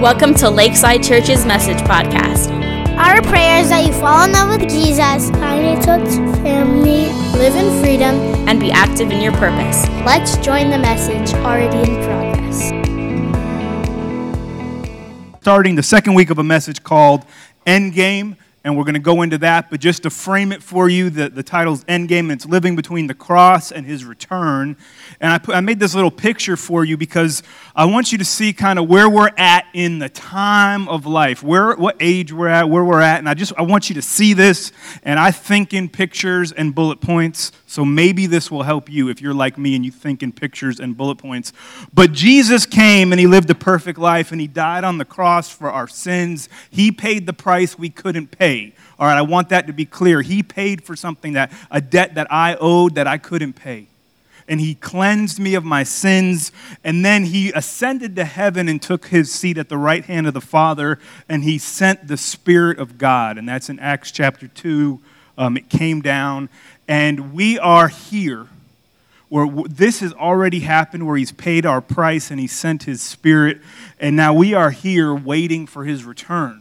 Welcome to Lakeside Church's Message Podcast. Our prayer is that you fall in love with Jesus, find a church family, live in freedom, and be active in your purpose. Let's join the message already in progress. Starting the second week of a message called Endgame and we're going to go into that. But just to frame it for you, the, the title's Endgame, and it's living between the cross and his return. And I, put, I made this little picture for you because I want you to see kind of where we're at in the time of life, where, what age we're at, where we're at. And I just I want you to see this, and I think in pictures and bullet points. So maybe this will help you if you're like me and you think in pictures and bullet points. But Jesus came and he lived a perfect life and he died on the cross for our sins. He paid the price we couldn't pay. All right, I want that to be clear. He paid for something that a debt that I owed that I couldn't pay. And he cleansed me of my sins. And then he ascended to heaven and took his seat at the right hand of the Father. And he sent the Spirit of God. And that's in Acts chapter 2. Um, it came down and we are here where this has already happened, where He's paid our price and He sent His Spirit. And now we are here waiting for His return.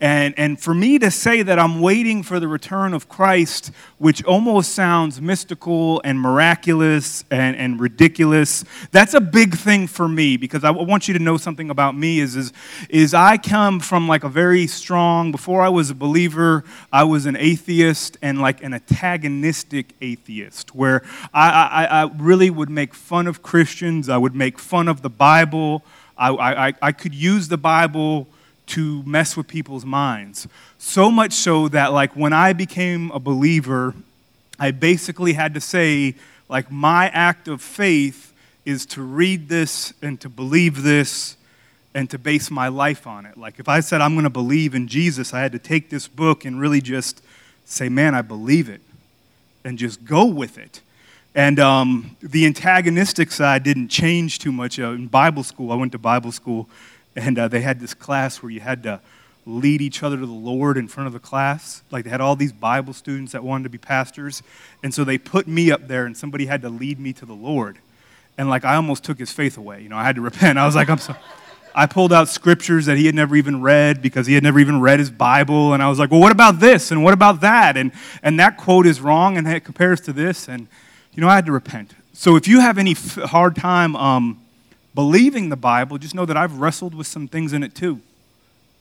And, and for me to say that I'm waiting for the return of Christ, which almost sounds mystical and miraculous and, and ridiculous, that's a big thing for me because I want you to know something about me is, is, is I come from like a very strong, before I was a believer, I was an atheist and like an antagonistic atheist where I, I, I really would make fun of Christians, I would make fun of the Bible, I, I, I could use the Bible to mess with people's minds. So much so that, like, when I became a believer, I basically had to say, like, my act of faith is to read this and to believe this and to base my life on it. Like, if I said I'm going to believe in Jesus, I had to take this book and really just say, man, I believe it, and just go with it. And um, the antagonistic side didn't change too much. Uh, in Bible school, I went to Bible school and uh, they had this class where you had to lead each other to the Lord in front of the class. Like they had all these Bible students that wanted to be pastors. And so they put me up there and somebody had to lead me to the Lord. And like I almost took his faith away. You know, I had to repent. I was like, I'm sorry. I pulled out scriptures that he had never even read because he had never even read his Bible. And I was like, well, what about this? And what about that? And, and that quote is wrong and it compares to this. And, you know, I had to repent. So if you have any f- hard time um, believing the Bible, just know that I've wrestled with some things in it too.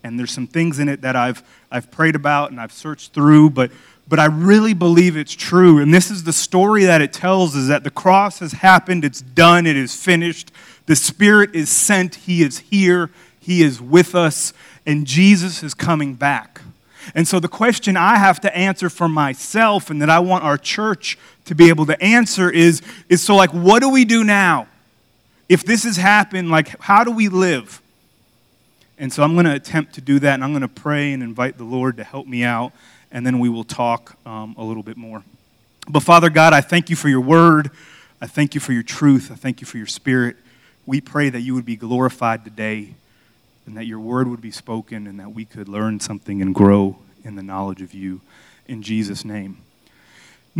And there's some things in it that I've, I've prayed about and I've searched through, but, but I really believe it's true. And this is the story that it tells is that the cross has happened, it's done, it is finished. The Spirit is sent, He is here, He is with us, and Jesus is coming back. And so the question I have to answer for myself and that I want our church to be able to answer is, is so like, what do we do now? If this has happened, like, how do we live? And so I'm going to attempt to do that, and I'm going to pray and invite the Lord to help me out, and then we will talk um, a little bit more. But Father God, I thank you for your word. I thank you for your truth. I thank you for your spirit. We pray that you would be glorified today, and that your word would be spoken, and that we could learn something and grow in the knowledge of you. In Jesus' name.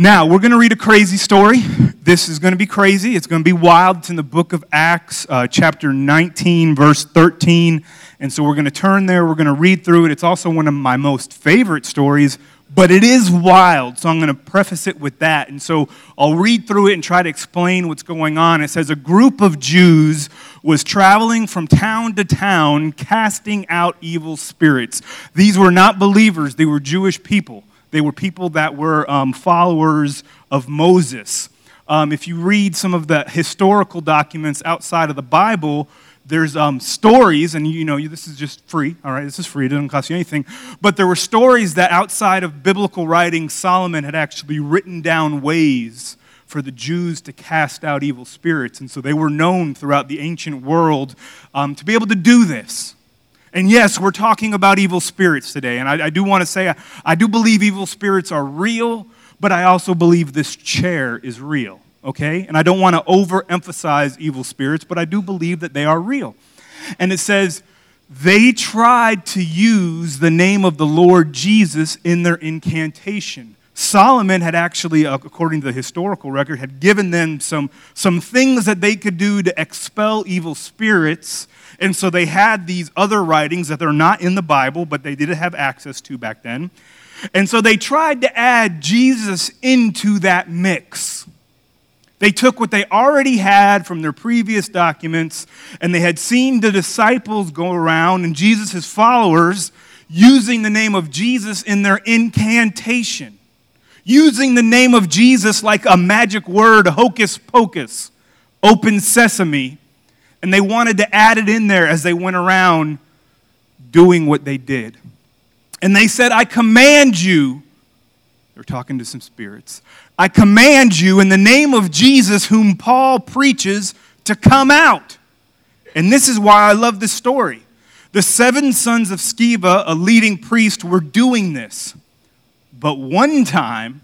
Now, we're going to read a crazy story. This is going to be crazy. It's going to be wild. It's in the book of Acts, uh, chapter 19, verse 13. And so we're going to turn there. We're going to read through it. It's also one of my most favorite stories, but it is wild. So I'm going to preface it with that. And so I'll read through it and try to explain what's going on. It says A group of Jews was traveling from town to town, casting out evil spirits. These were not believers, they were Jewish people. They were people that were um, followers of Moses. Um, if you read some of the historical documents outside of the Bible, there's um, stories, and you know, this is just free, all right? This is free, it doesn't cost you anything. But there were stories that outside of biblical writing, Solomon had actually written down ways for the Jews to cast out evil spirits. And so they were known throughout the ancient world um, to be able to do this. And yes, we're talking about evil spirits today. And I, I do want to say, I, I do believe evil spirits are real, but I also believe this chair is real, okay? And I don't want to overemphasize evil spirits, but I do believe that they are real. And it says, they tried to use the name of the Lord Jesus in their incantation. Solomon had actually, uh, according to the historical record, had given them some, some things that they could do to expel evil spirits. And so they had these other writings that are not in the Bible, but they did have access to back then. And so they tried to add Jesus into that mix. They took what they already had from their previous documents, and they had seen the disciples go around and Jesus' followers using the name of Jesus in their incantation, using the name of Jesus like a magic word, hocus pocus, open sesame. And they wanted to add it in there as they went around doing what they did. And they said, I command you, they're talking to some spirits, I command you in the name of Jesus, whom Paul preaches, to come out. And this is why I love this story. The seven sons of Sceva, a leading priest, were doing this. But one time,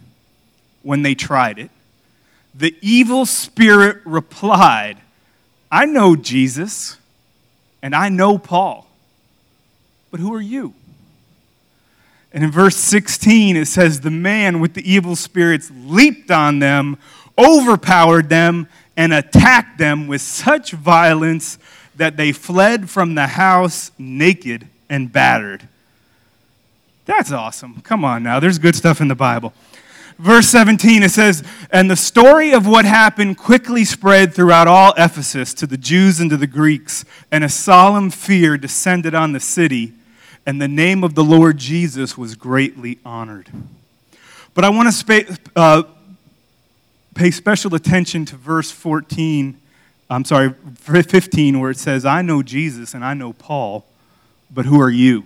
when they tried it, the evil spirit replied, I know Jesus and I know Paul, but who are you? And in verse 16, it says, The man with the evil spirits leaped on them, overpowered them, and attacked them with such violence that they fled from the house naked and battered. That's awesome. Come on now, there's good stuff in the Bible. Verse 17, it says, And the story of what happened quickly spread throughout all Ephesus to the Jews and to the Greeks, and a solemn fear descended on the city and the name of the Lord Jesus was greatly honored. But I want to uh, pay special attention to verse 14, I'm sorry, 15, where it says, I know Jesus and I know Paul, but who are you?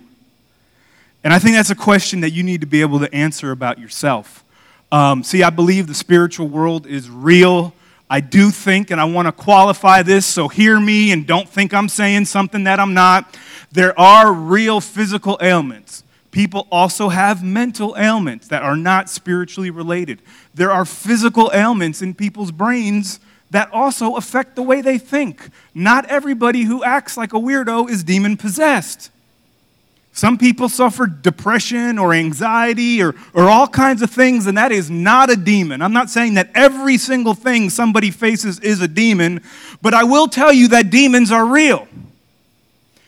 And I think that's a question that you need to be able to answer about yourself. Um, see, I believe the spiritual world is real. I do think, and I want to qualify this, so hear me and don't think I'm saying something that I'm not. There are real physical ailments. People also have mental ailments that are not spiritually related. There are physical ailments in people's brains that also affect the way they think. Not everybody who acts like a weirdo is demon possessed. Some people suffer depression or anxiety or, or all kinds of things, and that is not a demon. I'm not saying that every single thing somebody faces is a demon, but I will tell you that demons are real.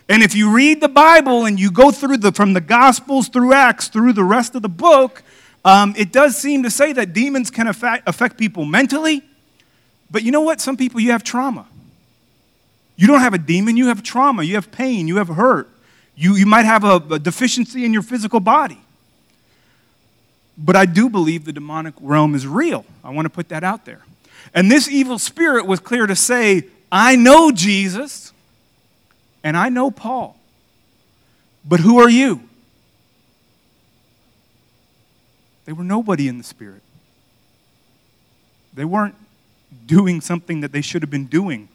And if you read the Bible and you go through the, from the Gospels through Acts through the rest of the book, um, it does seem to say that demons can affect, affect people mentally. But you know what? Some people, you have trauma. You don't have a demon, you have trauma, you have pain, you have hurt. You, you might have a, a deficiency in your physical body. But I do believe the demonic realm is real. I want to put that out there. And this evil spirit was clear to say, I know Jesus and I know Paul. But who are you? They were nobody in the Spirit. They weren't doing something that they should have been doing.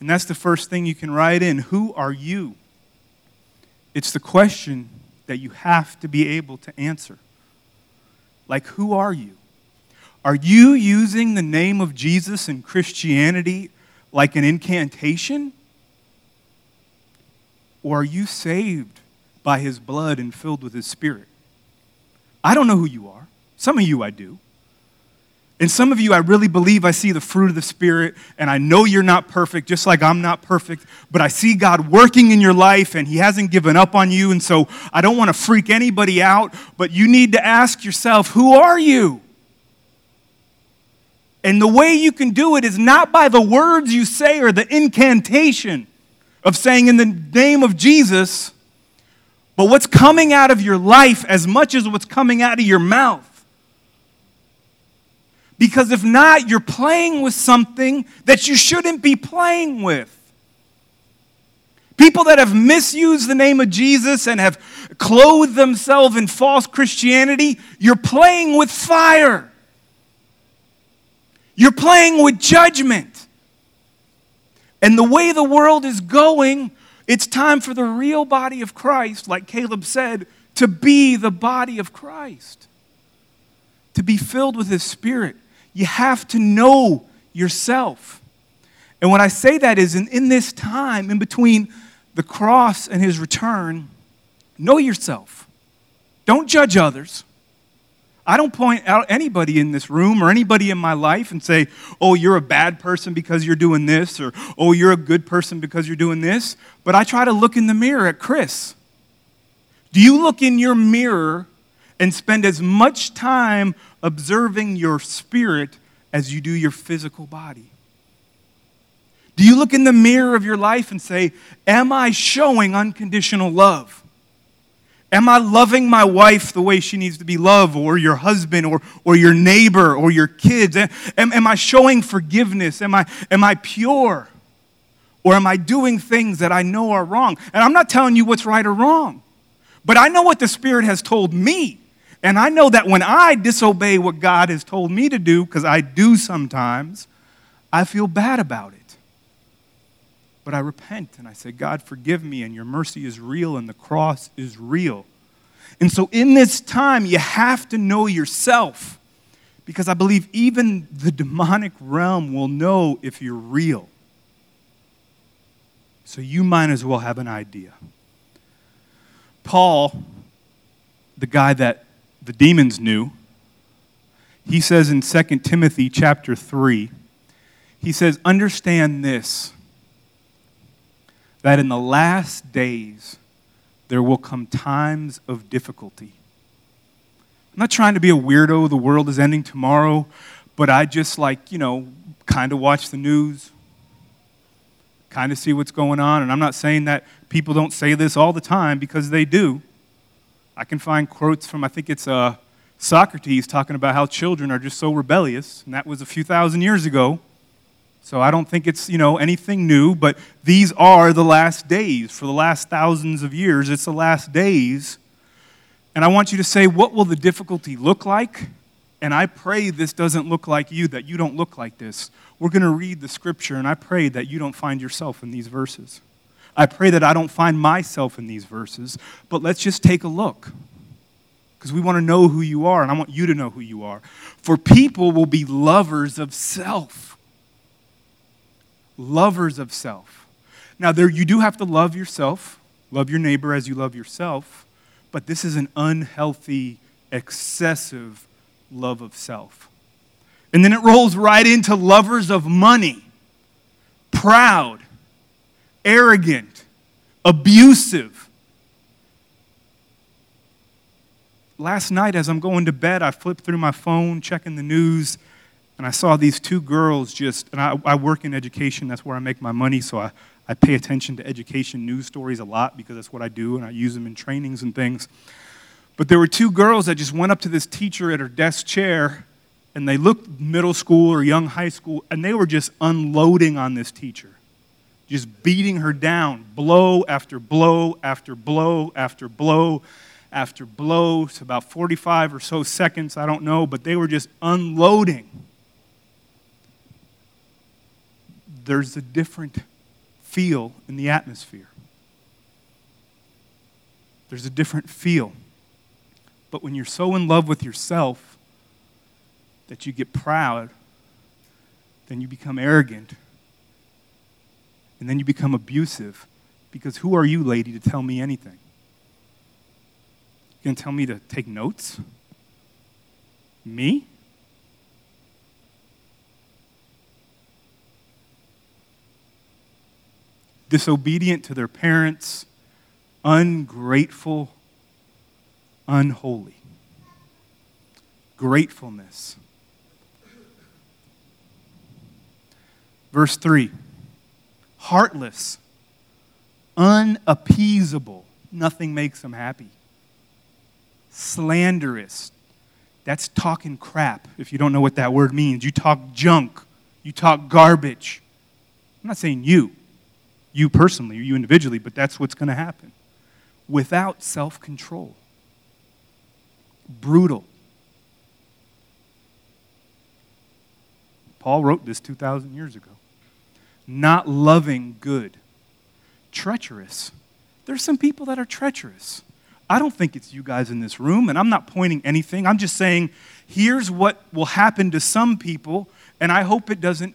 And that's the first thing you can write in. Who are you? It's the question that you have to be able to answer. Like, who are you? Are you using the name of Jesus in Christianity like an incantation? Or are you saved by his blood and filled with his spirit? I don't know who you are. Some of you I do. And some of you, I really believe I see the fruit of the Spirit, and I know you're not perfect, just like I'm not perfect, but I see God working in your life, and He hasn't given up on you. And so I don't want to freak anybody out, but you need to ask yourself, who are you? And the way you can do it is not by the words you say or the incantation, of saying in the name of Jesus, but what's coming out of your life as much as what's coming out of your mouth. Because if not, you're playing with something that you shouldn't be playing with. People that have misused the name of Jesus and have clothed themselves in false Christianity, you're playing with fire. You're playing with judgment. And the way the world is going, it's time for the real body of Christ, like Caleb said, to be the body of Christ, to be filled with His Spirit. You have to know yourself. And when I say that is in, in this time, in between the cross and His return, know yourself. Don't judge others. I don't point out anybody in this room or anybody in my life and say, oh, you're a bad person because you're doing this, or oh, you're a good person because you're doing this. But I try to look in the mirror at Chris. Do you look in your mirror and spend as much time observing your spirit as you do your physical body? Do you look in the mirror of your life and say, Am I showing unconditional love? Am I loving my wife the way she needs to be loved, or your husband, or, or your neighbor, or your kids? Am, am I showing forgiveness? Am I, am I pure? Or am I doing things that I know are wrong? And I'm not telling you what's right or wrong, but I know what the Spirit has told me. And I know that when I disobey what God has told me to do, because I do sometimes, I feel bad about it. But I repent and I say, God, forgive me, and your mercy is real, and the cross is real. And so, in this time, you have to know yourself because I believe even the demonic realm will know if you're real. So, you might as well have an idea. Paul, the guy that the demons knew, he says in 2 Timothy chapter 3, he says, Understand this that in the last days there will come times of difficulty. I'm not trying to be a weirdo, the world is ending tomorrow, but I just like, you know, kind of watch the news, kind of see what's going on. And I'm not saying that people don't say this all the time because they do. I can find quotes from, I think it's uh, Socrates talking about how children are just so rebellious, and that was a few thousand years ago. So I don't think it's, you know, anything new, but these are the last days. For the last thousands of years, it's the last days. And I want you to say, what will the difficulty look like? And I pray this doesn't look like you, that you don't look like this. We're going to read the scripture, and I pray that you don't find yourself in these verses. I pray that I don't find myself in these verses, but let's just take a look. Because we want to know who you are, and I want you to know who you are. For people will be lovers of self lovers of self. Now, there, you do have to love yourself, love your neighbor as you love yourself, but this is an unhealthy, excessive love of self. And then it rolls right into lovers of money, proud, arrogant, abusive. Last night, as I'm going to bed, I flipped through my phone, checking the news and I saw these two girls just, and I, I work in education, that's where I make my money, so I, I pay attention to education news stories a lot because that's what I do, and I use them in trainings and things. But there were two girls that just went up to this teacher at her desk chair, and they looked middle school or young high school, and they were just unloading on this teacher, just beating her down, blow after blow after blow after blow after blow. It's about 45 or so seconds, I don't know, but they were just unloading there's a different feel in the atmosphere. There's a different feel. But when you're so in love with yourself that you get proud, then you become arrogant, and then you become abusive. Because who are you, lady, to tell me anything? You gonna tell me to take notes? Me? disobedient to their parents, ungrateful, unholy. Gratefulness. Verse 3 heartless, unappeasable, nothing makes them happy. Slanderous, that's talking crap, if you don't know what that word means. You talk junk, you talk garbage. I'm not saying you, you personally or you individually, but that's what's going to happen. Without self control, brutal. Paul wrote this 2,000 years ago. Not loving good, treacherous. There's some people that are treacherous. I don't think it's you guys in this room, and I'm not pointing anything. I'm just saying, here's what will happen to some people, and I hope it doesn't,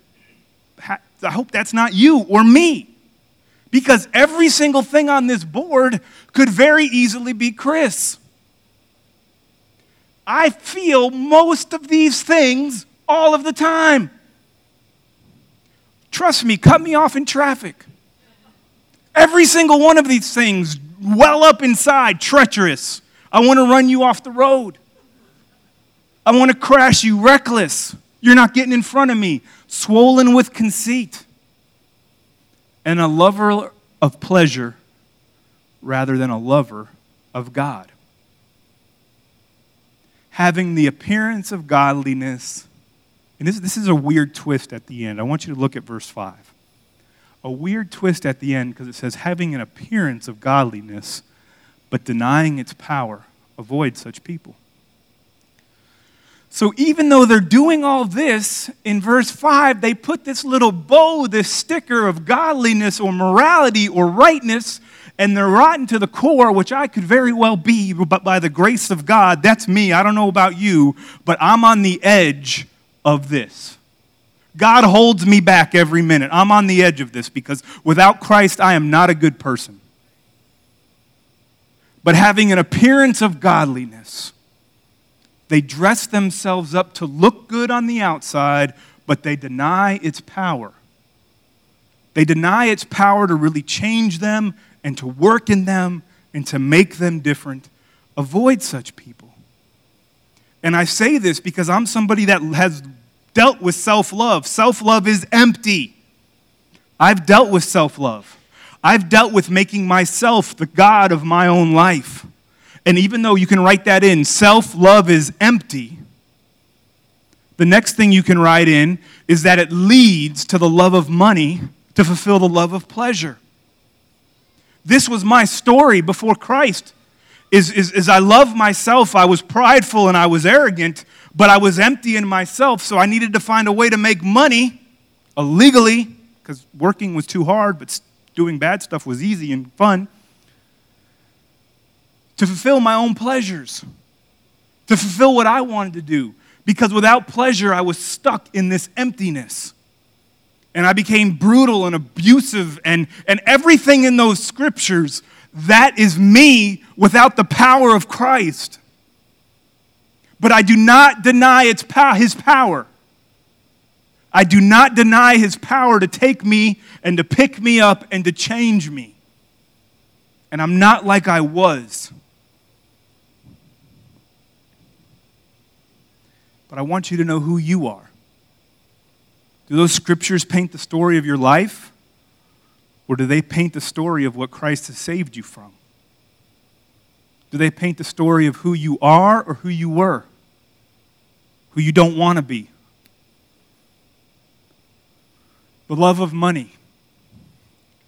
ha- I hope that's not you or me. Because every single thing on this board could very easily be Chris. I feel most of these things all of the time. Trust me, cut me off in traffic. Every single one of these things well up inside, treacherous. I want to run you off the road. I want to crash you reckless. You're not getting in front of me, swollen with conceit. And a lover of pleasure rather than a lover of God. Having the appearance of godliness, and this, this is a weird twist at the end. I want you to look at verse 5. A weird twist at the end because it says, having an appearance of godliness, but denying its power. Avoid such people. So even though they're doing all this, in verse 5, they put this little bow, this sticker of godliness or morality or rightness, and they're rotten to the core, which I could very well be, but by the grace of God, that's me. I don't know about you, but I'm on the edge of this. God holds me back every minute. I'm on the edge of this because without Christ, I am not a good person. But having an appearance of godliness, they dress themselves up to look good on the outside, but they deny its power. They deny its power to really change them and to work in them and to make them different. Avoid such people. And I say this because I'm somebody that has dealt with self love. Self love is empty. I've dealt with self love. I've dealt with making myself the God of my own life. And even though you can write that in, self love is empty, the next thing you can write in is that it leads to the love of money to fulfill the love of pleasure. This was my story before Christ. Is, is, is I love myself, I was prideful and I was arrogant, but I was empty in myself, so I needed to find a way to make money illegally, because working was too hard, but doing bad stuff was easy and fun to fulfill my own pleasures, to fulfill what I wanted to do. Because without pleasure, I was stuck in this emptiness. And I became brutal and abusive, and, and everything in those scriptures, that is me without the power of Christ. But I do not deny its pow- his power. I do not deny his power to take me and to pick me up and to change me. And I'm not like I was. but I want you to know who you are. Do those scriptures paint the story of your life? Or do they paint the story of what Christ has saved you from? Do they paint the story of who you are or who you were? Who you don't want to be? The love of money.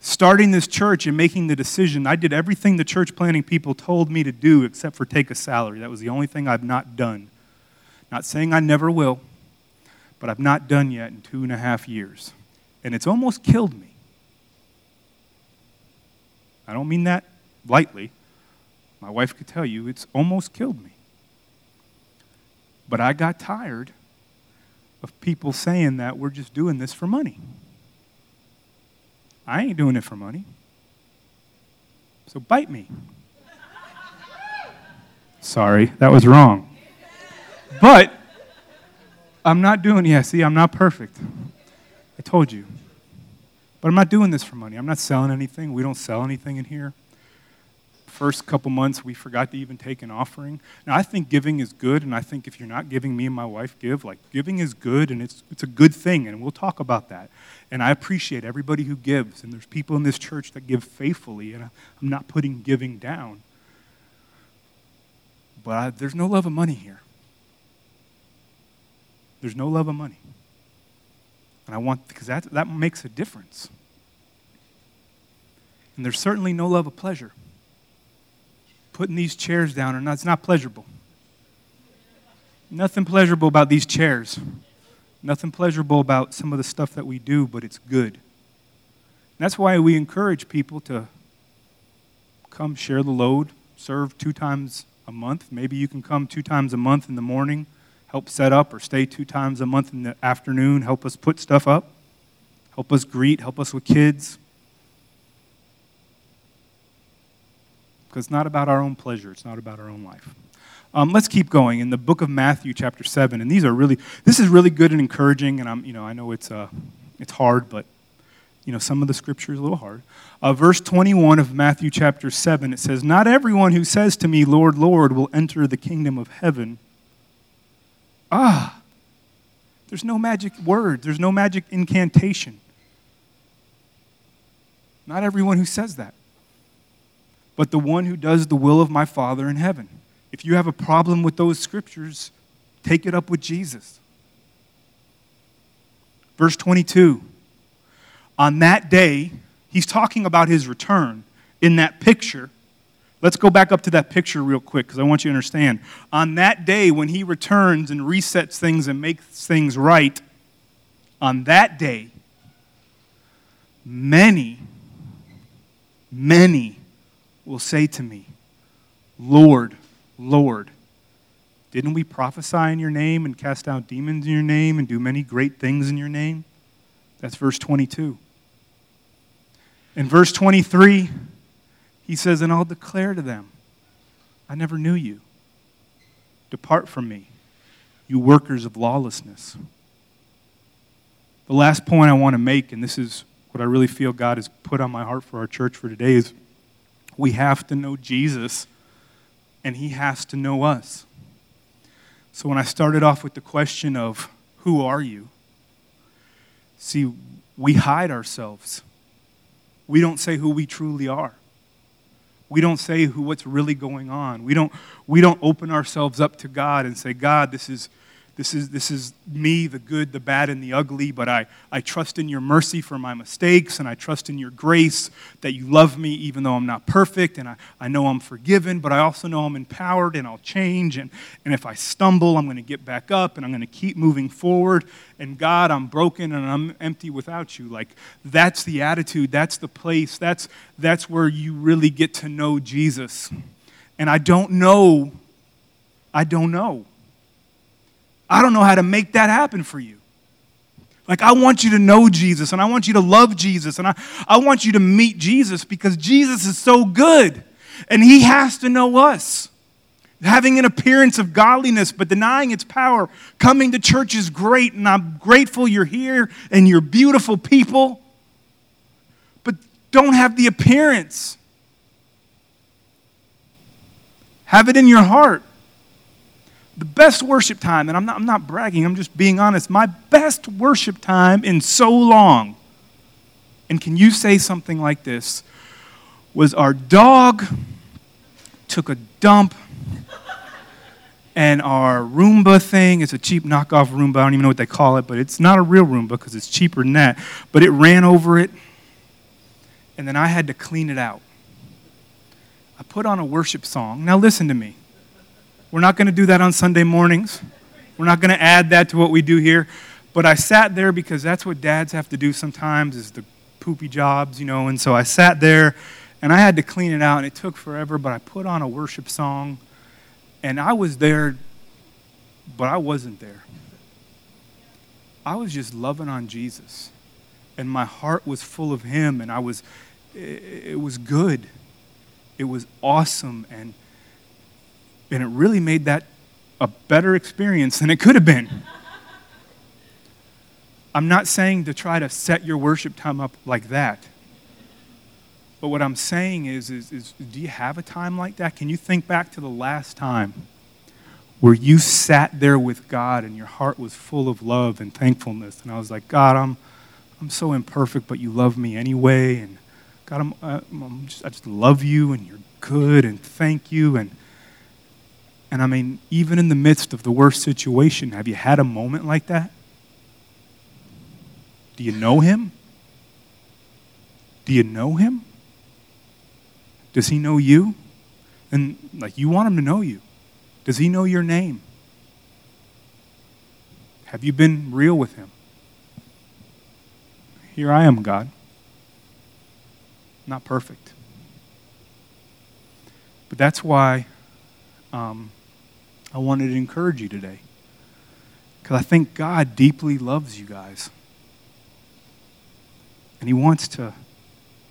Starting this church and making the decision, I did everything the church planning people told me to do except for take a salary. That was the only thing I've not done. Not saying I never will, but I've not done yet in two and a half years. And it's almost killed me. I don't mean that lightly. My wife could tell you it's almost killed me. But I got tired of people saying that we're just doing this for money. I ain't doing it for money. So bite me. Sorry, that was wrong. But I'm not doing, yeah, see, I'm not perfect. I told you. But I'm not doing this for money. I'm not selling anything. We don't sell anything in here. First couple months, we forgot to even take an offering. Now, I think giving is good, and I think if you're not giving, me and my wife give. Like, giving is good, and it's, it's a good thing, and we'll talk about that. And I appreciate everybody who gives, and there's people in this church that give faithfully, and I'm not putting giving down. But I, there's no love of money here. There's no love of money. And I want, because that, that makes a difference. And there's certainly no love of pleasure. Putting these chairs down, or not, it's not pleasurable. Nothing pleasurable about these chairs. Nothing pleasurable about some of the stuff that we do, but it's good. And that's why we encourage people to come share the load, serve two times a month. Maybe you can come two times a month in the morning help set up or stay two times a month in the afternoon, help us put stuff up, help us greet, help us with kids. Because it's not about our own pleasure, it's not about our own life. Um, let's keep going in the book of Matthew, chapter seven, and these are really this is really good and encouraging. And I'm you know I know it's uh, it's hard, but you know some of the scripture is a little hard. Uh, verse 21 of Matthew chapter seven it says, "Not everyone who says to me, Lord, Lord, will enter the kingdom of heaven." Ah, there's no magic word. There's no magic incantation. Not everyone who says that, but the one who does the will of my Father in heaven. If you have a problem with those scriptures, take it up with Jesus. Verse 22 On that day, he's talking about his return in that picture. Let's go back up to that picture real quick because I want you to understand. On that day, when he returns and resets things and makes things right, on that day, many, many will say to me, Lord, Lord, didn't we prophesy in your name and cast out demons in your name and do many great things in your name? That's verse 22. In verse 23, he says, And I'll declare to them, I never knew you. Depart from me, you workers of lawlessness. The last point I want to make, and this is what I really feel God has put on my heart for our church for today, is we have to know Jesus and he has to know us. So when I started off with the question of, Who are you? See, we hide ourselves. We don't say who we truly are. We don't say who, what's really going on. We don't, we don't open ourselves up to God and say, God, this is, this is, this is me, the good, the bad, and the ugly, but I, I trust in your mercy for my mistakes, and I trust in your grace that you love me even though I'm not perfect, and I, I know I'm forgiven, but I also know I'm empowered and I'll change. And, and if I stumble, I'm going to get back up and I'm going to keep moving forward. And God, I'm broken and I'm empty without you. Like, that's the attitude, that's the place, that's, that's where you really get to know Jesus. And I don't know, I don't know. I don't know how to make that happen for you. Like, I want you to know Jesus and I want you to love Jesus and I, I want you to meet Jesus because Jesus is so good and he has to know us. Having an appearance of godliness but denying its power. Coming to church is great and I'm grateful you're here and you're beautiful people, but don't have the appearance. Have it in your heart the best worship time, and I'm not, I'm not bragging, I'm just being honest, my best worship time in so long, and can you say something like this, was our dog took a dump and our Roomba thing, it's a cheap knockoff Roomba, I don't even know what they call it, but it's not a real Roomba because it's cheaper than that, but it ran over it, and then I had to clean it out. I put on a worship song. Now listen to me. We're not going to do that on Sunday mornings. We're not going to add that to what we do here. But I sat there because that's what dads have to do sometimes is the poopy jobs, you know. And so I sat there and I had to clean it out and it took forever, but I put on a worship song and I was there, but I wasn't there. I was just loving on Jesus. And my heart was full of him and I was it was good. It was awesome and and it really made that a better experience than it could have been. I'm not saying to try to set your worship time up like that. But what I'm saying is, is, is, do you have a time like that? Can you think back to the last time where you sat there with God and your heart was full of love and thankfulness? And I was like, God, I'm, I'm so imperfect, but you love me anyway. And God, I'm, I'm just, I just love you and you're good and thank you. And and I mean, even in the midst of the worst situation, have you had a moment like that? Do you know him? Do you know him? Does he know you? And like you want him to know you. Does he know your name? Have you been real with him? Here I am, God. Not perfect. But that's why um, I wanted to encourage you today. Because I think God deeply loves you guys. And He wants to,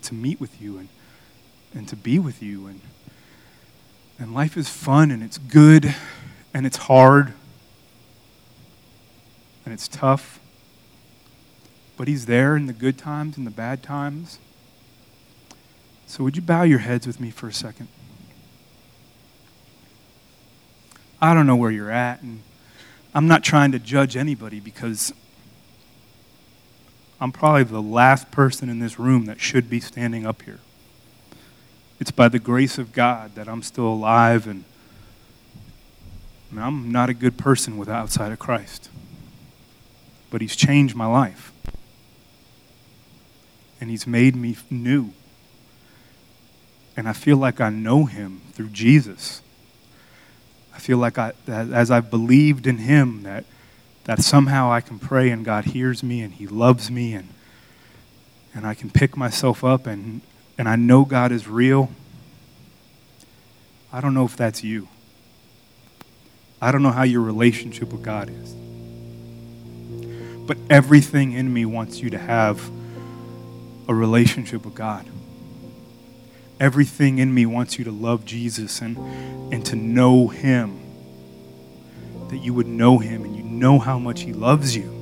to meet with you and, and to be with you. And And life is fun and it's good and it's hard and it's tough. But He's there in the good times and the bad times. So, would you bow your heads with me for a second? I don't know where you're at, and I'm not trying to judge anybody because I'm probably the last person in this room that should be standing up here. It's by the grace of God that I'm still alive, and I'm not a good person with outside of Christ. But He's changed my life, and He's made me new. And I feel like I know Him through Jesus. I feel like I, as I've believed in Him, that, that somehow I can pray and God hears me and He loves me and, and I can pick myself up and, and I know God is real. I don't know if that's you. I don't know how your relationship with God is. But everything in me wants you to have a relationship with God. Everything in me wants you to love Jesus and, and to know Him. That you would know Him and you know how much He loves you.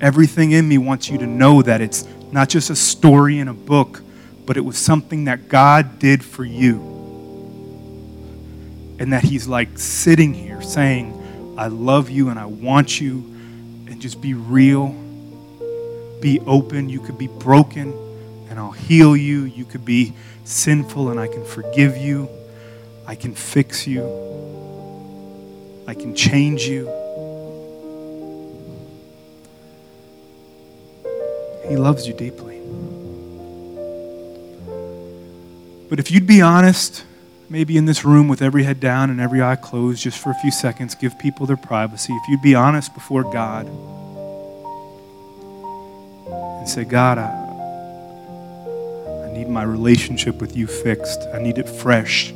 Everything in me wants you to know that it's not just a story in a book, but it was something that God did for you. And that He's like sitting here saying, I love you and I want you, and just be real, be open. You could be broken I'll heal you. You could be sinful and I can forgive you. I can fix you. I can change you. He loves you deeply. But if you'd be honest, maybe in this room with every head down and every eye closed, just for a few seconds, give people their privacy. If you'd be honest before God and say, God, I, need my relationship with you fixed. I need it fresh.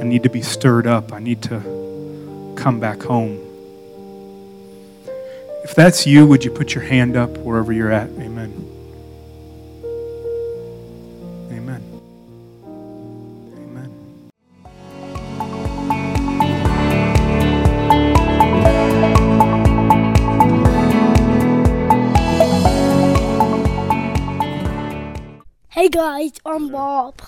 I need to be stirred up. I need to come back home. If that's you, would you put your hand up wherever you're at? Amen. Amen. Hey guys, I'm Bob.